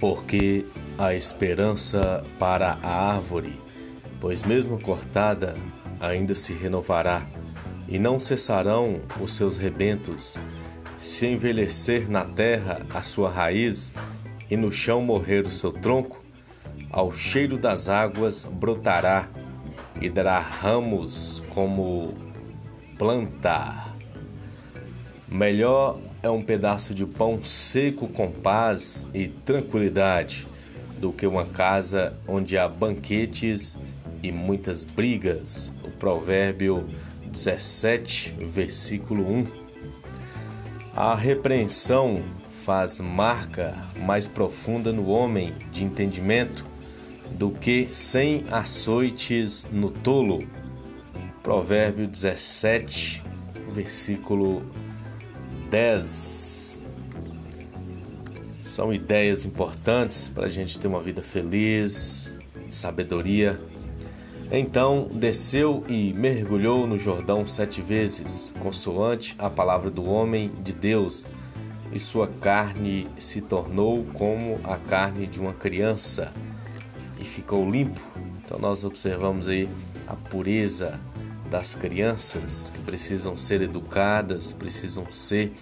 porque a esperança para a árvore, pois mesmo cortada, ainda se renovará, e não cessarão os seus rebentos. Se envelhecer na terra a sua raiz, e no chão morrer o seu tronco, ao cheiro das águas brotará e dará ramos como planta. Melhor é um pedaço de pão seco com paz e tranquilidade do que uma casa onde há banquetes e muitas brigas. O provérbio 17, versículo 1. A repreensão faz marca mais profunda no homem de entendimento do que cem açoites no tolo. Provérbio 17, versículo 10. São ideias importantes para a gente ter uma vida feliz, sabedoria. Então desceu e mergulhou no Jordão sete vezes, consoante a palavra do homem de Deus, e sua carne se tornou como a carne de uma criança, e ficou limpo. Então nós observamos aí a pureza das crianças que precisam ser educadas, precisam ser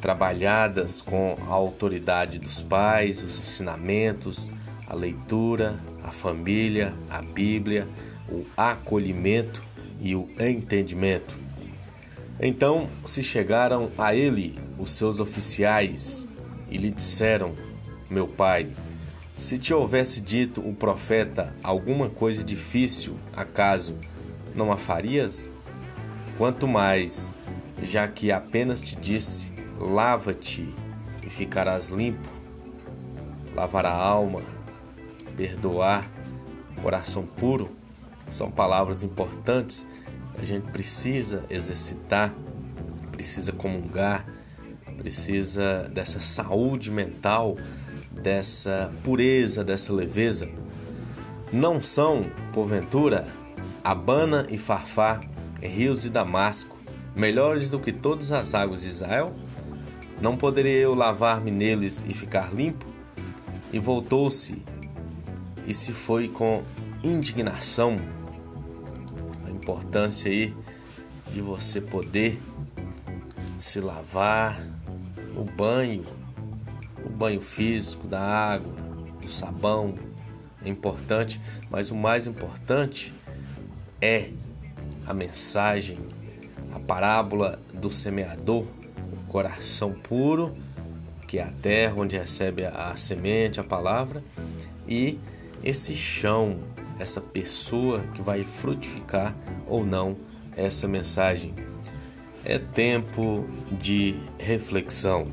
trabalhadas com a autoridade dos pais, os ensinamentos, a leitura, a família, a Bíblia, o acolhimento e o entendimento. Então se chegaram a ele os seus oficiais e lhe disseram: Meu pai, se te houvesse dito o profeta alguma coisa difícil, acaso não a farias? Quanto mais, já que apenas te disse: lava-te e ficarás limpo. Lavar a alma, perdoar, coração puro, são palavras importantes. A gente precisa exercitar, precisa comungar, precisa dessa saúde mental, dessa pureza, dessa leveza. Não são, porventura, Abana e Farfá, rios de Damasco, melhores do que todas as águas de Israel? Não poderia eu lavar-me neles e ficar limpo? E voltou-se e se foi com indignação. A importância aí de você poder se lavar, o banho, o banho físico da água, do sabão, é importante, mas o mais importante é a mensagem, a parábola do semeador, o coração puro, que é a terra onde recebe a semente, a palavra, e esse chão, essa pessoa que vai frutificar ou não essa mensagem. É tempo de reflexão.